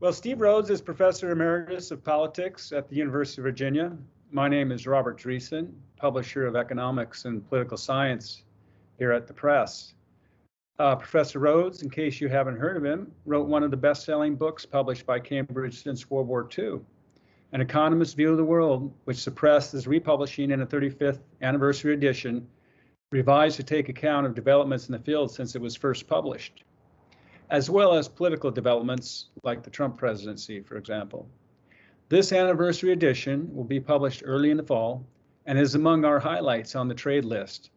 Well, Steve Rhoads is Professor Emeritus of Politics at the University of Virginia. My name is Robert Dreesen, publisher of Economics and Political Science here at the Press. Uh, Professor Rhoads, in case you haven't heard of him, wrote one of the best selling books published by Cambridge since World War II, An Economist's View of the World, which the press is republishing in a 35th anniversary edition, revised to take account of developments in the field since it was first published as well as political developments like the Trump presidency, for example. This anniversary edition will be published early in the fall and is among our highlights on the trade list.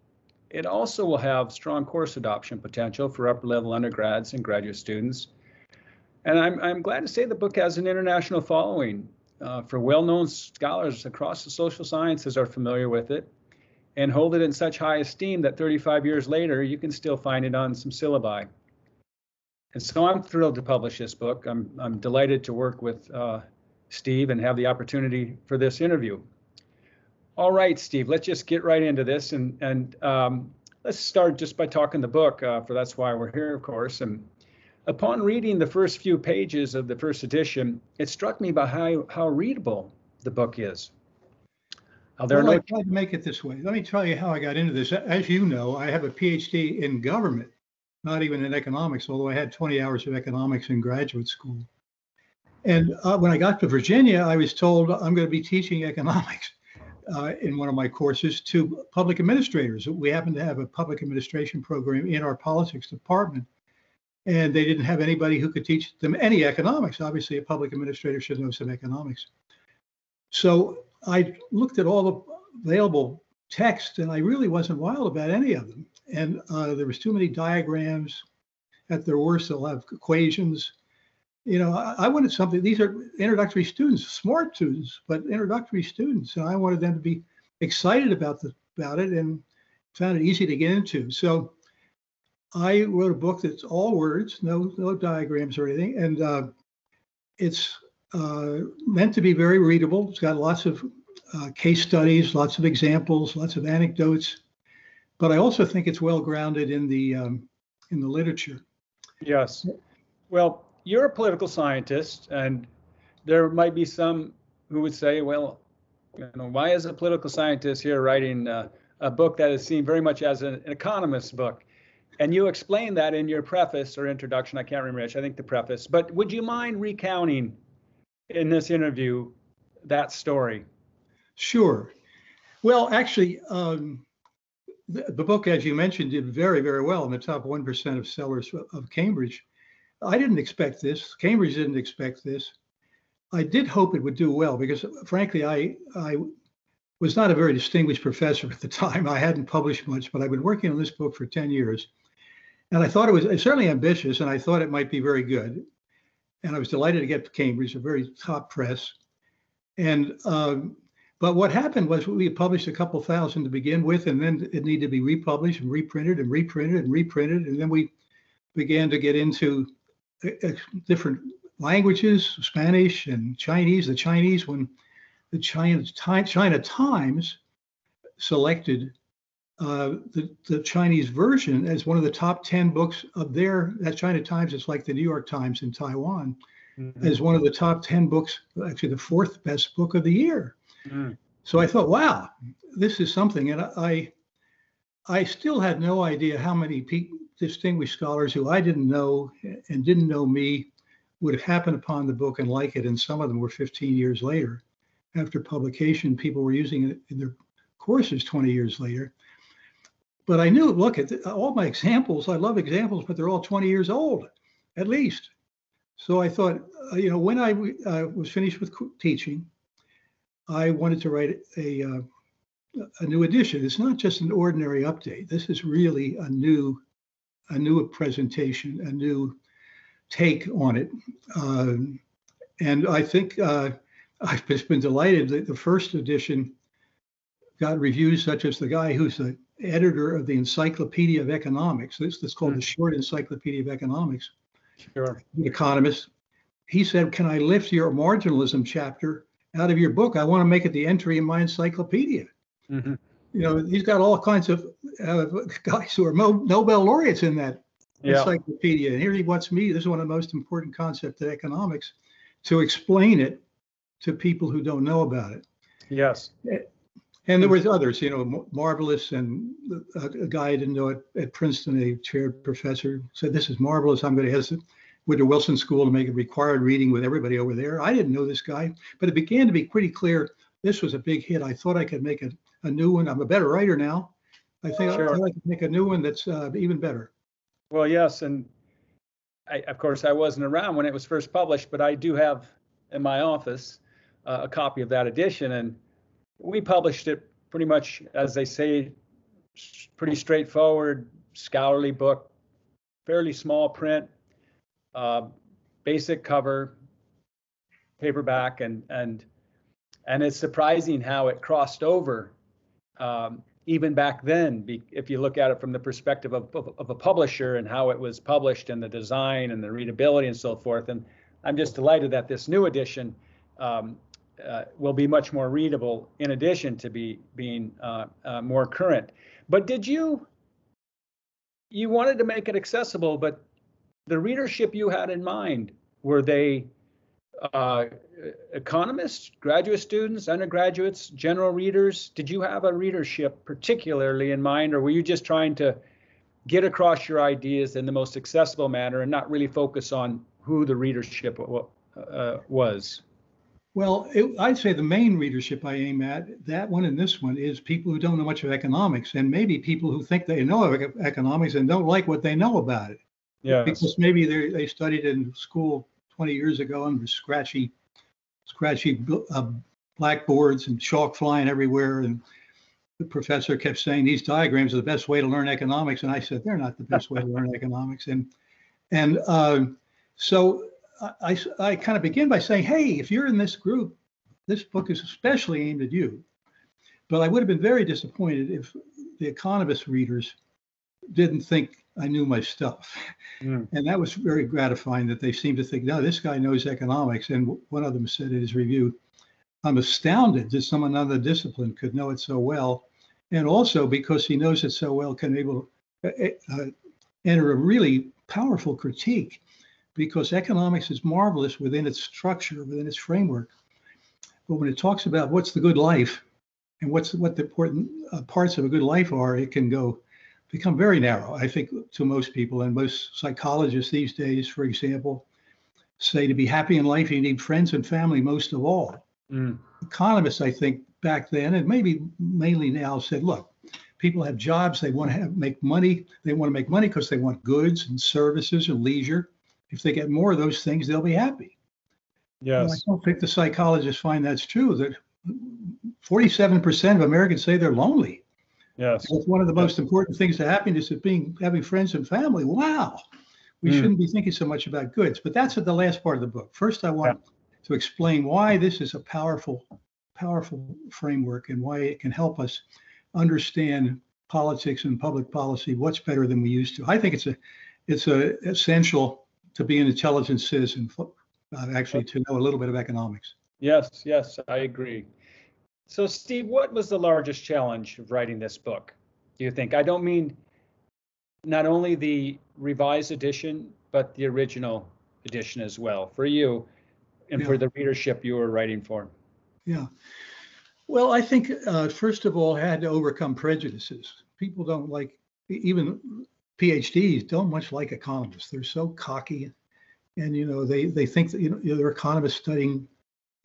It also will have strong course adoption potential for upper level undergrads and graduate students. And I'm, I'm glad to say the book has an international following. Uh, for well known scholars across the social sciences are familiar with it and hold it in such high esteem that 35 years later, you can still find it on some syllabi. And so I'm thrilled to publish this book. I'm, I'm delighted to work with uh, Steve and have the opportunity for this interview. All right, Steve, let's just get right into this. And, and um, let's start just by talking the book, uh, for that's why we're here, of course. And upon reading the first few pages of the first edition, it struck me by how, how readable the book is. Uh, well, no... I tried to make it this way. Let me tell you how I got into this. As you know, I have a PhD in government not even in economics, although I had 20 hours of economics in graduate school. And uh, when I got to Virginia, I was told I'm going to be teaching economics uh, in one of my courses to public administrators. We happen to have a public administration program in our politics department, and they didn't have anybody who could teach them any economics. Obviously, a public administrator should know some economics. So I looked at all the available text, and I really wasn't wild about any of them and uh, there was too many diagrams. At their worst, they'll have equations. You know, I, I wanted something. These are introductory students, smart students, but introductory students, and I wanted them to be excited about the about it and found it easy to get into. So I wrote a book that's all words, no no diagrams or anything, and uh, it's uh, meant to be very readable. It's got lots of uh, case studies, lots of examples, lots of anecdotes, but I also think it's well grounded in the um, in the literature. Yes. Well, you're a political scientist, and there might be some who would say, well, you know, why is a political scientist here writing uh, a book that is seen very much as an, an economist's book? And you explain that in your preface or introduction. I can't remember. Which. I think the preface. But would you mind recounting in this interview that story? Sure. Well, actually, um, the, the book, as you mentioned, did very, very well in the top 1% of sellers of Cambridge. I didn't expect this. Cambridge didn't expect this. I did hope it would do well because, frankly, I, I was not a very distinguished professor at the time. I hadn't published much, but I've been working on this book for 10 years. And I thought it was certainly ambitious, and I thought it might be very good. And I was delighted to get to Cambridge, a very top press. And um, but what happened was we published a couple thousand to begin with, and then it needed to be republished and reprinted and reprinted and reprinted. And then we began to get into uh, uh, different languages, Spanish and Chinese. The Chinese, when the China, China Times selected uh, the, the Chinese version as one of the top 10 books of their, that China Times is like the New York Times in Taiwan, mm-hmm. as one of the top 10 books, actually the fourth best book of the year. Mm. So I thought, wow, this is something. And I, I still had no idea how many pe- distinguished scholars who I didn't know and didn't know me would have happened upon the book and like it. And some of them were 15 years later. After publication, people were using it in their courses 20 years later. But I knew, look at the, all my examples. I love examples, but they're all 20 years old, at least. So I thought, uh, you know, when I uh, was finished with teaching, I wanted to write a, uh, a new edition. It's not just an ordinary update. This is really a new, a new presentation, a new take on it. Um, and I think uh, I've just been delighted that the first edition got reviews such as the guy who's the editor of the Encyclopedia of Economics. This is called mm. the Short Encyclopedia of Economics. Sure. The economist. He said, "Can I lift your marginalism chapter out of your book. I want to make it the entry in my encyclopedia. Mm-hmm. You know, he's got all kinds of uh, guys who are Nobel laureates in that yeah. encyclopedia. And here he wants me. This is one of the most important concepts in economics. to explain it to people who don't know about it. Yes. And there was others, you know, marvelous, and a, a guy I didn't know at, at Princeton, a chaired professor, said, "This is marvelous. I'm going to have Woodrow Wilson School to make it required reading with everybody over there." I didn't know this guy, but it began to be pretty clear this was a big hit. I thought I could make a, a new one. I'm a better writer now. I think sure. I, I could make a new one that's uh, even better. Well, yes, and I, of course I wasn't around when it was first published, but I do have in my office uh, a copy of that edition, and we published it pretty much, as they say, pretty straightforward, scholarly book, fairly small print, uh, basic cover, paperback, and and and it's surprising how it crossed over um, even back then. if you look at it from the perspective of, of, of a publisher and how it was published and the design and the readability and so forth, and I'm just delighted that this new edition um, uh, will be much more readable in addition to be being uh, uh, more current. But did you you wanted to make it accessible, but the readership you had in mind were they uh, economists, graduate students, undergraduates, general readers? Did you have a readership particularly in mind, or were you just trying to get across your ideas in the most accessible manner and not really focus on who the readership uh, was? Well, it, I'd say the main readership I aim at, that one and this one, is people who don't know much of economics, and maybe people who think they know economics and don't like what they know about it. Yeah. Because maybe they they studied in school 20 years ago and scratchy, scratchy uh, blackboards and chalk flying everywhere, and the professor kept saying these diagrams are the best way to learn economics, and I said they're not the best way to learn economics, and and uh, so I, I kind of begin by saying, hey, if you're in this group, this book is especially aimed at you. But I would have been very disappointed if the Economist readers didn't think I knew my stuff. Mm. And that was very gratifying that they seemed to think, no, this guy knows economics. And one of them said in his review, I'm astounded that someone on the discipline could know it so well. And also because he knows it so well, can able to uh, uh, enter a really powerful critique because economics is marvelous within its structure, within its framework. But when it talks about what's the good life and what's what the important uh, parts of a good life are, it can go become very narrow. I think to most people and most psychologists these days, for example, say to be happy in life you need friends and family most of all. Mm. Economists, I think back then and maybe mainly now said, look, people have jobs, they want to have, make money, they want to make money because they want goods and services and leisure if they get more of those things, they'll be happy. Yes. I don't think the psychologists find that's true. That 47% of Americans say they're lonely. Yes. It's one of the most important things to happiness is being having friends and family. Wow. We mm. shouldn't be thinking so much about goods. But that's at the last part of the book. First, I want yeah. to explain why this is a powerful, powerful framework and why it can help us understand politics and public policy what's better than we used to. I think it's a it's a essential to be an intelligent citizen, uh, actually to know a little bit of economics. Yes, yes, I agree. So, Steve, what was the largest challenge of writing this book? Do you think? I don't mean not only the revised edition, but the original edition as well for you and yeah. for the readership you were writing for. Yeah. Well, I think uh, first of all, I had to overcome prejudices. People don't like even PhDs don't much like economists. They're so cocky, and you know they they think that you know they're economists studying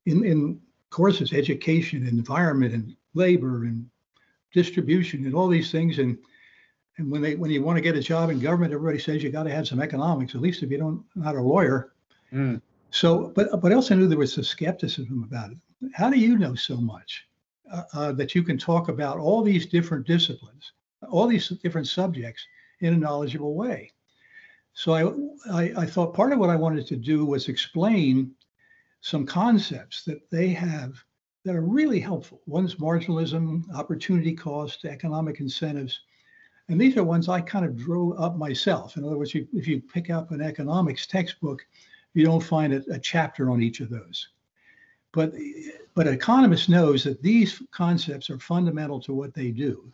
in in courses education, environment, and labor, and distribution, and all these things. And and when they when you want to get a job in government, everybody says you got to have some economics, at least if you don't not a lawyer. Mm. So, but but I also knew there was some skepticism about it. How do you know so much uh, uh, that you can talk about all these different disciplines, all these different subjects? in a knowledgeable way. So I, I, I, thought part of what I wanted to do was explain some concepts that they have that are really helpful. One's marginalism, opportunity cost, economic incentives. And these are ones I kind of drew up myself. In other words, you, if you pick up an economics textbook, you don't find a, a chapter on each of those. But, but an economist knows that these concepts are fundamental to what they do.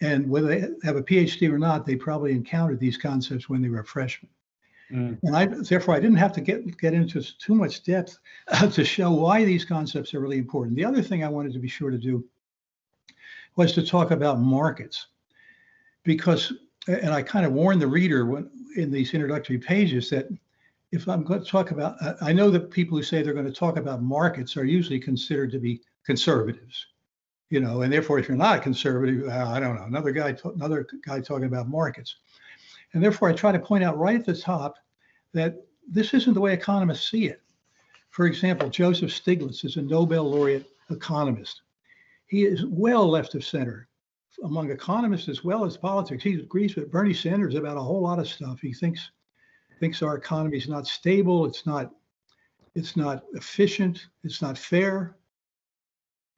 And whether they have a PhD or not, they probably encountered these concepts when they were a freshman. Mm. And I therefore I didn't have to get get into too much depth uh, to show why these concepts are really important. The other thing I wanted to be sure to do was to talk about markets, because and I kind of warned the reader when, in these introductory pages that if I'm going to talk about, I know that people who say they're going to talk about markets are usually considered to be conservatives, you know, and therefore, if you're not a conservative, uh, I don't know, another guy, another guy talking about markets, and therefore, I try to point out right at the top that this isn't the way economists see it. For example, Joseph Stiglitz is a Nobel laureate economist. He is well left of center among economists as well as politics. He agrees with Bernie Sanders about a whole lot of stuff. He thinks thinks our economy is not stable, it's not it's not efficient, it's not fair.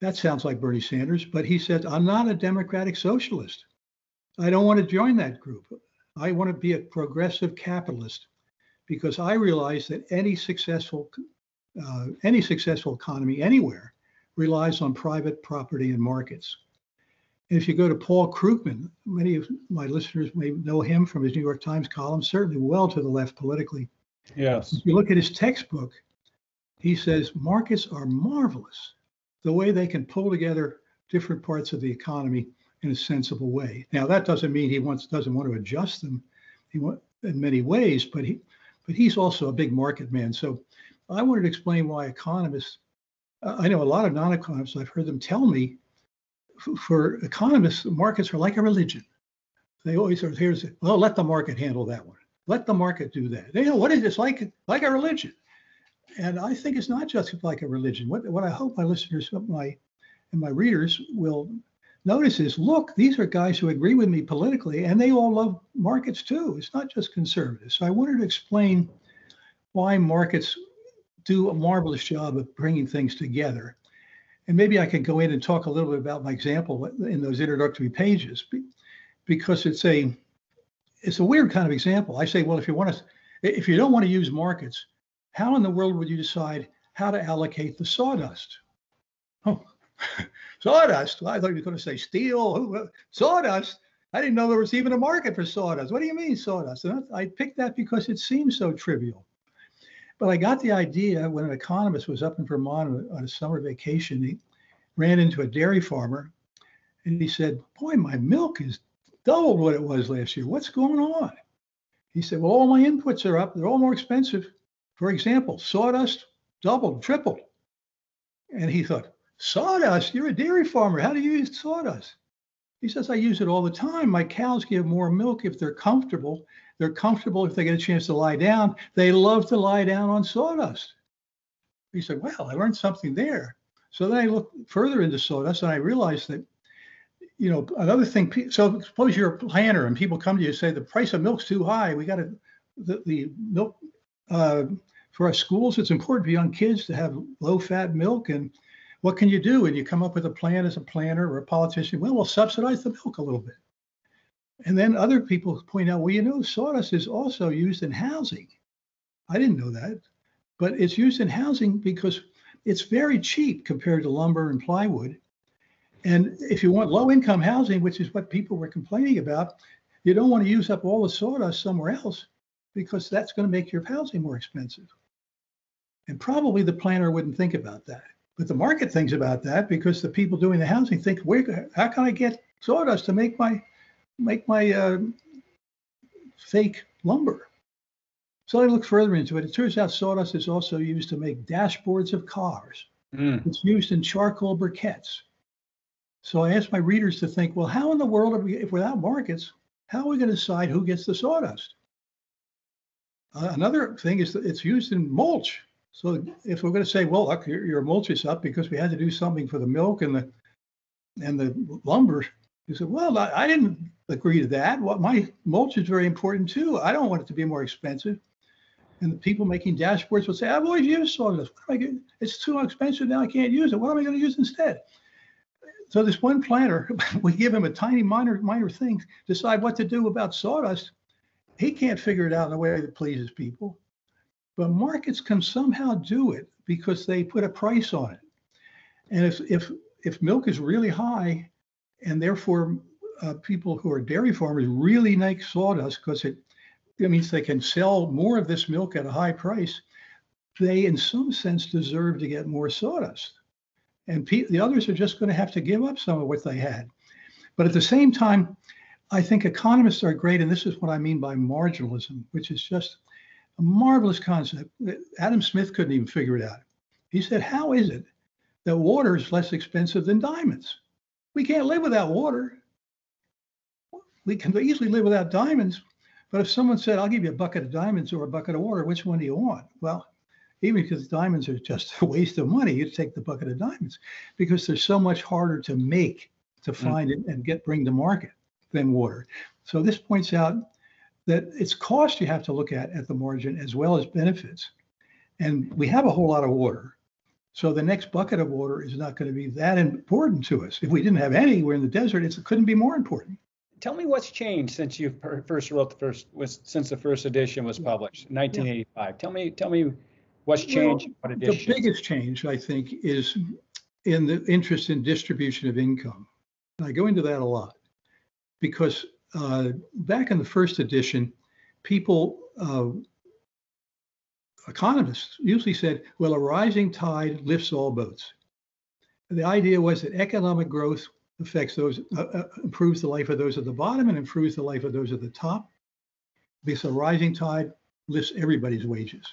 That sounds like Bernie Sanders, but he said, I'm not a democratic socialist. I don't want to join that group. I want to be a progressive capitalist because I realize that any successful uh, any successful economy anywhere relies on private property and markets. And if you go to Paul Krugman, many of my listeners may know him from his New York Times column, certainly well to the left politically. Yes. If you look at his textbook, he says markets are marvelous, the way they can pull together different parts of the economy in a sensible way. Now that doesn't mean he wants doesn't want to adjust them he in many ways, but he but he's also a big market man. So I wanted to explain why economists. I know a lot of non-economists. I've heard them tell me, for economists, markets are like a religion. They always are here to say, "Well, let the market handle that one. Let the market do that." They know what is? It's like like a religion, and I think it's not just like a religion. What what I hope my listeners, my and my readers will notice is look, these are guys who agree with me politically, and they all love markets too. It's not just conservatives. So I wanted to explain why markets do a marvelous job of bringing things together. And maybe I could go in and talk a little bit about my example in those introductory pages because it's a it's a weird kind of example. I say, well, if you want to if you don't want to use markets, how in the world would you decide how to allocate the sawdust? Oh, Sawdust. Well, I thought you were going to say steel. Sawdust. I didn't know there was even a market for sawdust. What do you mean sawdust? And I picked that because it seems so trivial. But I got the idea when an economist was up in Vermont on a summer vacation. He ran into a dairy farmer and he said, Boy, my milk is doubled what it was last year. What's going on? He said, Well, all my inputs are up. They're all more expensive. For example, sawdust doubled, tripled. And he thought, Sawdust, you're a dairy farmer. How do you use sawdust? He says, I use it all the time. My cows give more milk if they're comfortable. They're comfortable if they get a chance to lie down. They love to lie down on sawdust. He said, Well, I learned something there. So then I looked further into sawdust and I realized that, you know, another thing. So suppose you're a planter and people come to you and say, The price of milk's too high. We got to, the, the milk, uh, for our schools, it's important for young kids to have low fat milk. And what can you do? And you come up with a plan as a planner or a politician. Well, we'll subsidize the milk a little bit. And then other people point out, well, you know, sawdust is also used in housing. I didn't know that, but it's used in housing because it's very cheap compared to lumber and plywood. And if you want low income housing, which is what people were complaining about, you don't want to use up all the sawdust somewhere else because that's going to make your housing more expensive. And probably the planner wouldn't think about that. But the market thinks about that because the people doing the housing think, where, how can I get sawdust to make my make my uh, fake lumber? So I look further into it. It turns out sawdust is also used to make dashboards of cars. Mm. It's used in charcoal briquettes. So I asked my readers to think, well, how in the world are we, if without markets, how are we going to decide who gets the sawdust? Uh, another thing is that it's used in mulch. So if we're going to say, well, look, your, mulch is up because we had to do something for the milk and the and the lumber, you said, well, I, I didn't agree to that. Well, my mulch is very important too. I don't want it to be more expensive. And the people making dashboards will say, I've always used sawdust. It's too expensive now. I can't use it. What am I going to use instead? So this one planter, we give him a tiny minor minor thing, decide what to do about sawdust. He can't figure it out in a way that pleases people. But markets can somehow do it because they put a price on it. And if if if milk is really high, and therefore uh, people who are dairy farmers really like sawdust because it that means they can sell more of this milk at a high price. They, in some sense, deserve to get more sawdust. And pe- the others are just going to have to give up some of what they had. But at the same time, I think economists are great, and this is what I mean by marginalism, which is just a marvelous concept. Adam Smith couldn't even figure it out. He said, How is it that water is less expensive than diamonds? We can't live without water. We can easily live without diamonds. But if someone said, I'll give you a bucket of diamonds or a bucket of water, which one do you want? Well, even because diamonds are just a waste of money, you'd take the bucket of diamonds because they're so much harder to make, to mm. find mm. and get bring to market than water. So this points out that it's cost you have to look at at the margin as well as benefits. And we have a whole lot of water. So the next bucket of water is not going to be that important to us. If we didn't have any, we're in the desert, it couldn't be more important. Tell me what's changed since you first wrote the first was since the first edition was published in 1985. Yeah. Tell me tell me what's changed. Well, what the biggest change I think is in the interest in distribution of income. And I go into that a lot because uh, back in the first edition, people uh, economists usually said, well, a rising tide lifts all boats. The idea was that economic growth affects those, uh, uh, improves the life of those at the bottom and improves the life of those at the top. Because a rising tide lifts everybody's wages.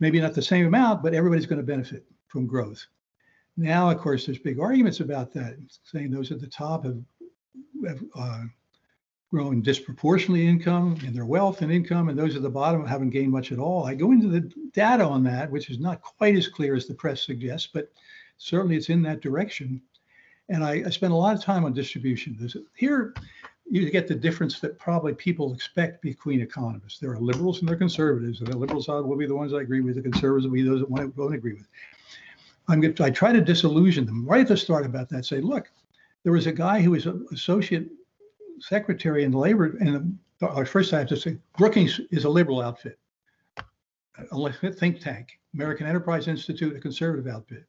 Maybe not the same amount, but everybody's going to benefit from growth. Now, of course, there's big arguments about that, saying those at the top have, have uh, growing disproportionately income and their wealth and income, and those at the bottom haven't gained much at all. I go into the data on that, which is not quite as clear as the press suggests, but certainly it's in that direction. And I, I spend a lot of time on distribution. There's, here, you get the difference that probably people expect between economists. There are liberals and there are conservatives. And the liberals will be the ones I agree with. The conservatives will be those that won't agree with. I'm going to, I try to disillusion them right at the start about that. Say, look, there was a guy who was an associate secretary in the labor, and the, first I have to say, Brookings is a liberal outfit, a think tank, American Enterprise Institute, a conservative outfit.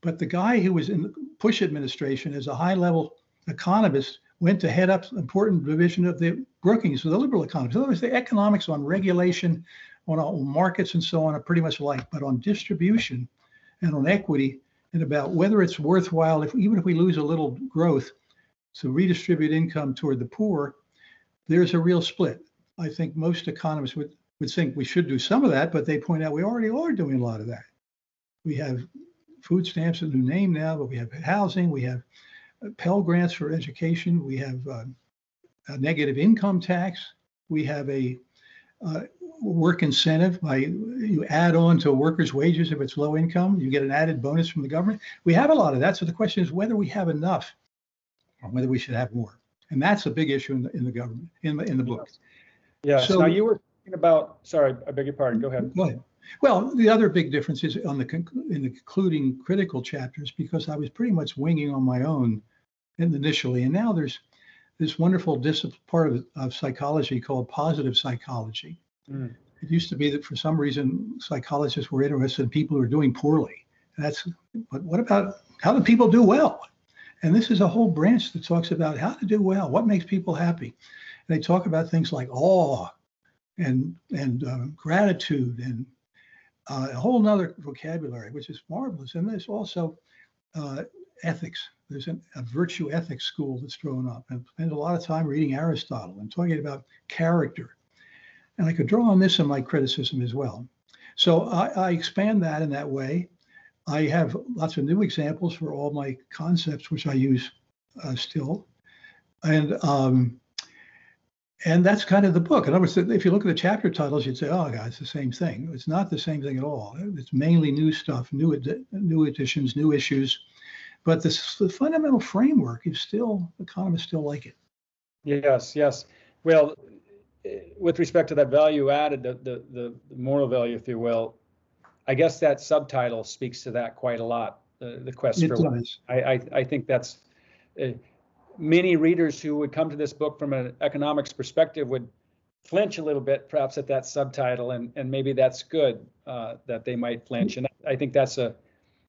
But the guy who was in the Bush administration as a high level economist went to head up important division of the Brookings, the liberal economists. In other words, the economics on regulation, on, on markets and so on are pretty much alike, but on distribution and on equity and about whether it's worthwhile, if even if we lose a little growth, to redistribute income toward the poor, there's a real split. I think most economists would, would think we should do some of that, but they point out we already are doing a lot of that. We have food stamps, a new name now, but we have housing, we have uh, Pell Grants for education, we have uh, a negative income tax, we have a uh, work incentive by you add on to worker's wages if it's low income, you get an added bonus from the government. We have a lot of that. So the question is whether we have enough whether we should have more. And that's a big issue in the, in the government, in the, in the book. Yes. So now you were thinking about, sorry, I beg your pardon. Go ahead. Go ahead. Well, the other big difference is on the in the concluding critical chapters because I was pretty much winging on my own initially, and now there's this wonderful discipline part of, of psychology called positive psychology. Mm. It used to be that for some reason psychologists were interested in people who are doing poorly. That's but what about how do people do well? And this is a whole branch that talks about how to do well, what makes people happy. And they talk about things like awe and and uh, gratitude and uh, a whole nother vocabulary, which is marvelous. And there's also uh, ethics. There's an, a virtue ethics school that's grown up and spend a lot of time reading Aristotle and talking about character. And I could draw on this in my criticism as well. So I, I expand that in that way. I have lots of new examples for all my concepts, which I use uh, still. And um, and that's kind of the book. In other words, if you look at the chapter titles, you'd say, "Oh, God, it's the same thing." It's not the same thing at all. It's mainly new stuff, new ed- new editions, new issues, but this, the fundamental framework is still economists still like it. Yes, yes. Well, with respect to that value added, the the, the moral value, if you will, I guess that subtitle speaks to that quite a lot. The, the quest it for does. I, I, I think that's uh, many readers who would come to this book from an economics perspective would flinch a little bit perhaps at that subtitle and and maybe that's good uh, that they might flinch and I think that's a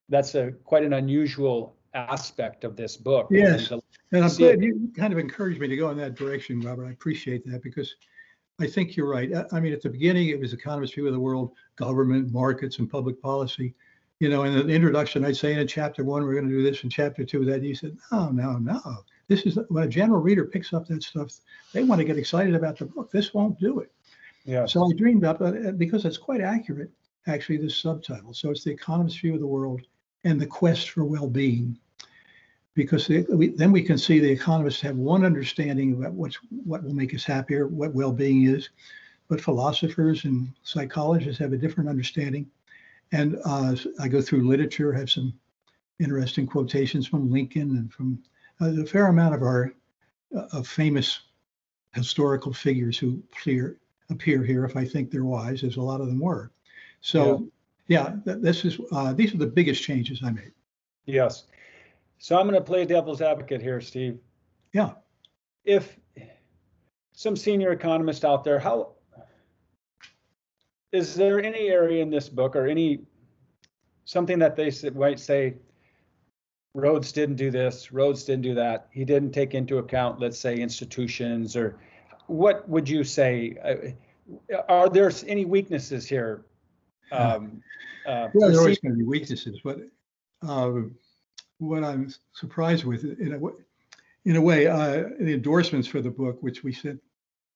that's a quite an unusual aspect of this book. Yes, and, and I'm glad it. you kind of encouraged me to go in that direction, Robert. I appreciate that because I think you're right. I mean, at the beginning, it was economist view of the world, government, markets, and public policy. You know, in the introduction, I'd say in chapter one, we're going to do this, in chapter two, that. You said, no, no, no. This is when a general reader picks up that stuff, they want to get excited about the book. This won't do it. Yeah. So I dreamed up uh, because it's quite accurate, actually, this subtitle. So it's the economist's view of the world and the quest for well-being because they, we, then we can see the economists have one understanding about what's what will make us happier, what well-being is, but philosophers and psychologists have a different understanding. And uh, I go through literature, have some interesting quotations from Lincoln and from uh, a fair amount of our uh, of famous historical figures who appear appear here. If I think they're wise, as a lot of them were. So, yeah, yeah this is uh, these are the biggest changes I made. Yes. So I'm going to play devil's advocate here, Steve. Yeah. If some senior economist out there, how is there any area in this book or any something that they might say Rhoads didn't do this, Rhoads didn't do that. He didn't take into account, let's say, institutions or what would you say? Uh, are there any weaknesses here? Um, uh, well, there are always going to be weaknesses, but uh, what I'm surprised with in a way, in a way, uh, the endorsements for the book, which we sent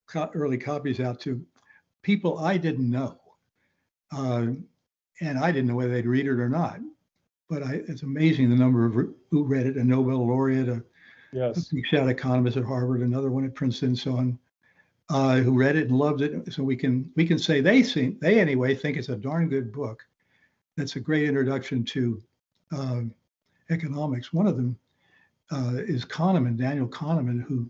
co- early copies out to people I didn't know, uh, and I didn't know whether they'd read it or not. But I, it's amazing the number of who read it. A Nobel laureate, a, yes. economist at Harvard, another one at Princeton, so on, uh, who read it and loved it. So we can we can say they see they anyway think it's a darn good book. That's a great introduction to um, economics. One of them uh, is Kahneman, Daniel Kahneman, who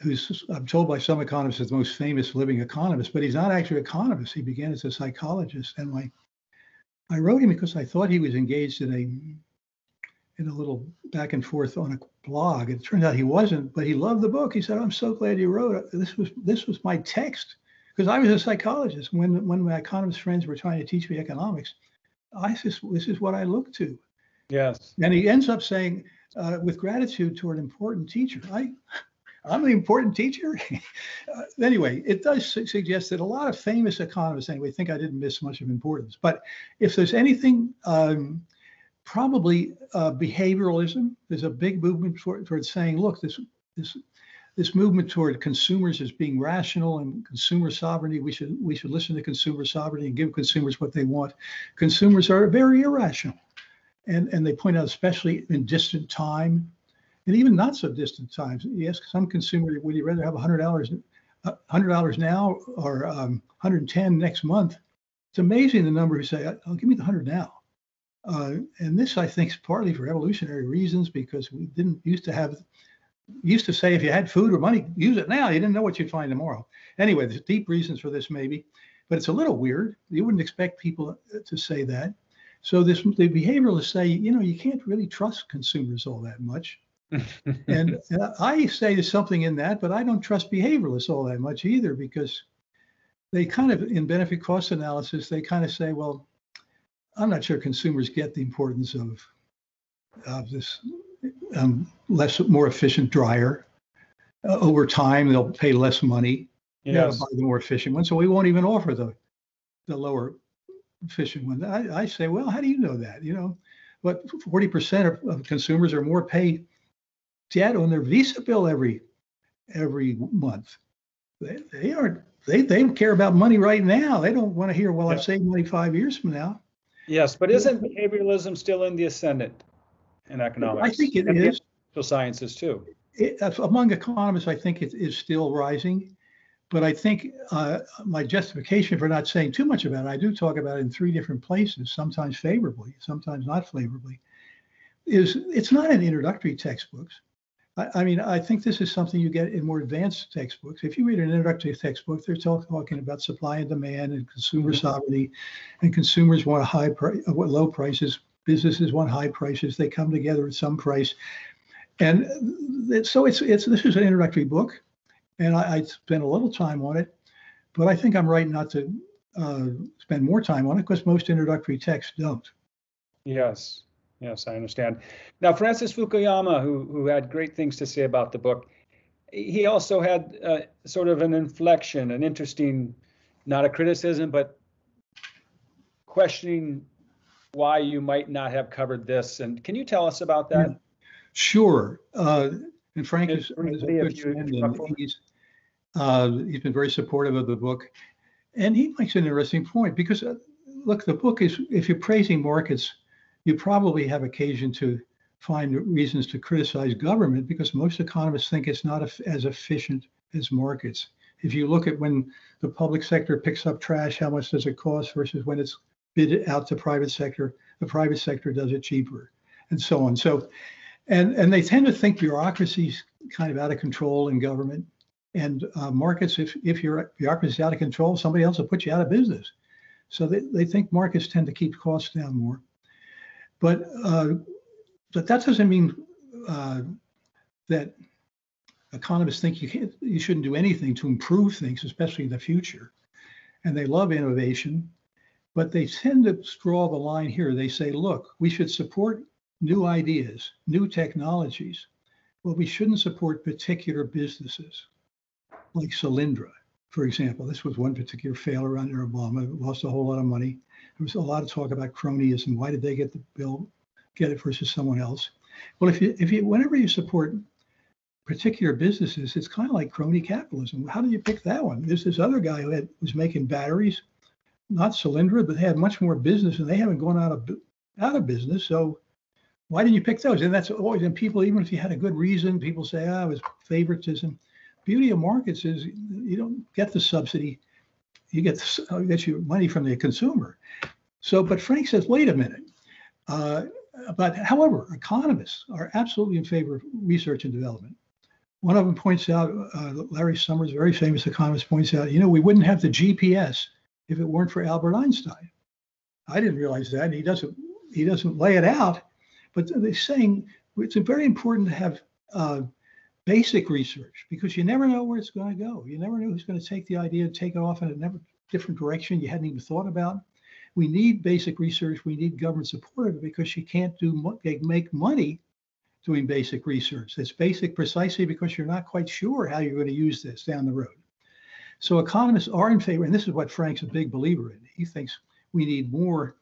who's I'm told by some economists is the most famous living economist, but he's not actually an economist. He began as a psychologist, and I I wrote him because I thought he was engaged in a in a little back and forth on a blog. It turned out he wasn't, but he loved the book. He said, "I'm so glad you wrote it. This was this was my text." Because I was a psychologist. When when my economist friends were trying to teach me economics, I just this is what I looked to. Yes. And he ends up saying, uh, with gratitude to an important teacher. I, I'm the important teacher. uh, anyway, it does su- suggest that a lot of famous economists, anyway, think I didn't miss much of importance. But if there's anything, um, probably uh, behavioralism. There's a big movement toward, toward saying, look, this this this movement toward consumers as being rational and consumer sovereignty. We should we should listen to consumer sovereignty and give consumers what they want. Consumers are very irrational and and they point out especially in distant time and even not so distant times. Ask some consumer would you rather have $100 $100 now or um, 110 next month? It's amazing the number who say oh, give me the 100 now. Uh, and this i think is partly for evolutionary reasons because we didn't used to have used to say if you had food or money use it now. You didn't know what you'd find tomorrow. Anyway there's deep reasons for this maybe but it's a little weird. You wouldn't expect people to say that so this the behavioralists say, you know, you can't really trust consumers all that much. and, and I say there's something in that, but I don't trust behavioralists all that much either because they kind of in benefit cost analysis they kind of say, well, I'm not sure consumers get the importance of of this um, less more efficient dryer. Uh, over time, they'll pay less money. Yes. buy the more efficient one, so we won't even offer the the lower fishing one. I, I, say, well, how do you know that? You know, but 40% of, of consumers or more pay debt on their Visa bill every every month. They, they aren't they they care about money right now. They don't want to hear, well, yeah. I've saved money five years from now. Yes, but isn't behavioralism still in the ascendant in economics? I think it and is. Social sciences too. It, among economists, I think it is still rising. But I think uh, my justification for not saying too much about it, I do talk about it in three different places, sometimes favorably, sometimes not favorably, is it's not in introductory textbooks. I, I mean, I think this is something you get in more advanced textbooks. If you read an introductory textbook, they're talk, talking about supply and demand and consumer mm-hmm. sovereignty, and consumers want high uh, low prices. Businesses want high prices. They come together at some price, and so it's it's this is an introductory book and I, I spent a little time on it, but I think I'm right not to uh, spend more time on it because most introductory texts don't. Yes, yes, I understand. Now, Francis Fukuyama, who who had great things to say about the book, he also had uh, sort of an inflection, an interesting, not a criticism, but questioning why you might not have covered this. And can you tell us about that? Sure. Uh, and Frank is, is a good friend, and he's, uh, he's been very supportive of the book. And he makes an interesting point because, uh, look, the book is, if you're praising markets, you probably have occasion to find reasons to criticize government because most economists think it's not as efficient as markets. If you look at when the public sector picks up trash, how much does it cost versus when it's bid out to private sector, the private sector does it cheaper, and so on. So, and and they tend to think bureaucracy's kind of out of control in government, and uh, markets. If if your bureaucracy is out of control, somebody else will put you out of business. So they, they think markets tend to keep costs down more. But uh, but that doesn't mean uh, that economists think you can't you shouldn't do anything to improve things, especially in the future. And they love innovation but they tend to draw the line here. They say, look, we should support new ideas, new technologies, but we shouldn't support particular businesses like Solyndra, for example. This was one particular failure under Obama, It lost a whole lot of money. There was a lot of talk about cronyism. Why did they get the bill, get it versus someone else? Well, if you, if you, whenever you support particular businesses, it's kind of like crony capitalism. How do you pick that one? There's this other guy who had, was making batteries not Solyndra, but they had much more business and they haven't gone out of out of business. So why didn't you pick those? And that's always and people, even if you had a good reason, people say, ah, it was favoritism. Beauty of markets is you don't get the subsidy, you get the, uh, get your money from the consumer. So, but Frank says, wait a minute. Uh, but however, economists are absolutely in favor of research and development. One of them points out, uh, Larry Summers, very famous economist, points out, you know, we wouldn't have the GPS if it weren't for Albert Einstein. I didn't realize that. He doesn't he doesn't lay it out, but they're saying it's very important to have uh, basic research because you never know where it's going to go. You never know who's going to take the idea and take it off in a never, different direction you hadn't even thought about. We need basic research. We need government support of it because you can't do make money doing basic research. It's basic precisely because you're not quite sure how you're going to use this down the road. So economists are in favor, and this is what Frank's a big believer in. He thinks we need more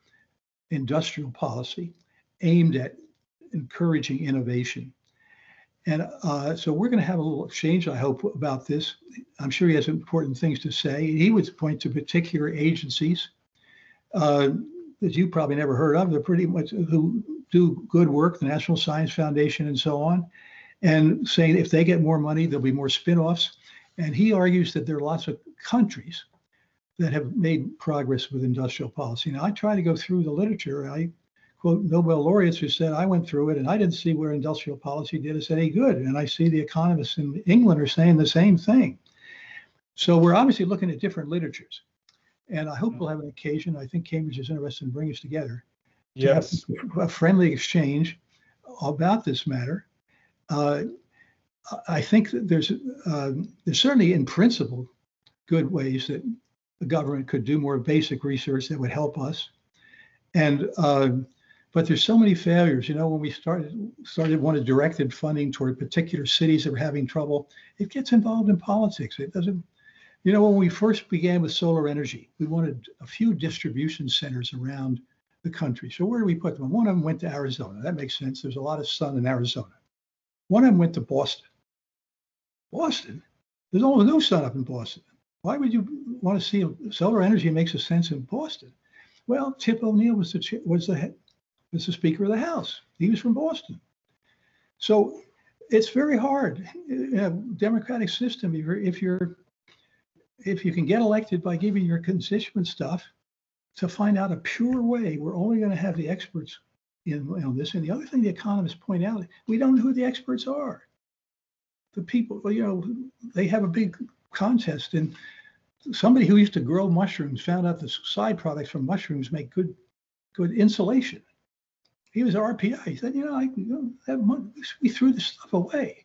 industrial policy aimed at encouraging innovation. And uh, so we're going to have a little exchange, I hope, about this. I'm sure he has important things to say. He would point to particular agencies uh, that you probably never heard of. They're pretty much who do good work, the National Science Foundation and so on, and saying if they get more money, there'll be more spin-offs. And he argues that there are lots of countries that have made progress with industrial policy. Now, I try to go through the literature. I quote Nobel laureates who said, I went through it and I didn't see where industrial policy did us any good. And I see the economists in England are saying the same thing. So we're obviously looking at different literatures. And I hope we'll have an occasion. I think Cambridge is interested in bringing us together to yes. a friendly exchange about this matter. Uh, I think that there's uh, there's certainly in principle good ways that the government could do more basic research that would help us, and uh, but there's so many failures. You know, when we started started wanted directed funding toward particular cities that were having trouble, it gets involved in politics. It doesn't. You know, when we first began with solar energy, we wanted a few distribution centers around the country. So where do we put them? One of them went to Arizona. That makes sense. There's a lot of sun in Arizona. One of them went to Boston. Boston. There's almost no sun up in Boston. Why would you want to see solar energy makes a sense in Boston? Well, Tip O'Neill was the was the was the Speaker of the House. He was from Boston. So it's very hard in a democratic system if you're if you're if you can get elected by giving your constituents stuff to find out a pure way. We're only going to have the experts in on this. And the other thing the economists point out, we don't know who the experts are the people, you know, they have a big contest. And somebody who used to grow mushrooms found out the side products from mushrooms make good, good insulation. He was RPI. He said, you know, I, you know, we threw this stuff away.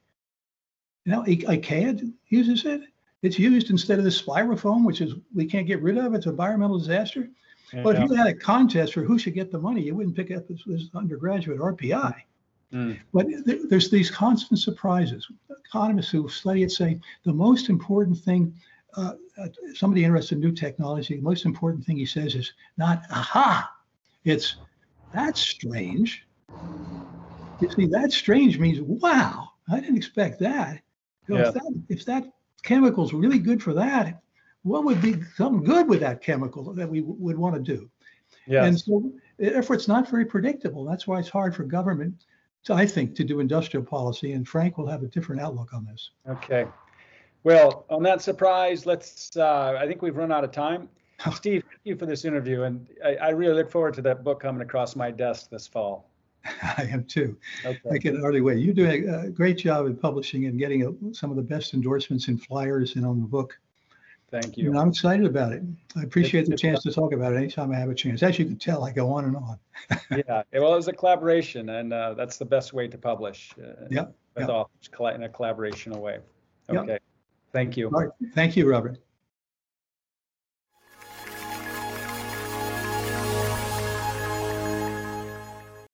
You know, IKEA uses it. It's used instead of the styrofoam, which is we can't get rid of. It's an environmental disaster. Yeah. But if you had a contest for who should get the money, you wouldn't pick up this, this undergraduate RPI. Mm. But th- there's these constant surprises. Economists who study it say the most important thing, uh, uh, somebody interested in new technology, the most important thing he says is not aha, it's that's strange. You see, that strange means wow, I didn't expect that. You know, Yeah. If that if that chemical's really good for that, what would be something good with that chemical that we w- would want to do? And Yes. so, therefore, it's not very predictable. That's why it's hard for government, to, I think, to do industrial policy. And Frank will have a different outlook on this. Okay. Well, on that surprise, let's. Uh, I think we've run out of time. Steve, thank you for this interview, and I, I really look forward to that book coming across my desk this fall. I am too. I Okay. can hardly wait. You're doing a great job in publishing and getting a, some of the best endorsements and flyers and on the book. Thank you. And you. I'm excited about it. I appreciate the it's- chance to talk about it anytime I have a chance. As you can tell, I go on and on. Yeah. Well, it was a collaboration, and uh, that's the best way to publish. Uh, Yep, With yep. authors, in a collaborational way. Yep. Okay. Thank you. All right. Thank you, Robert.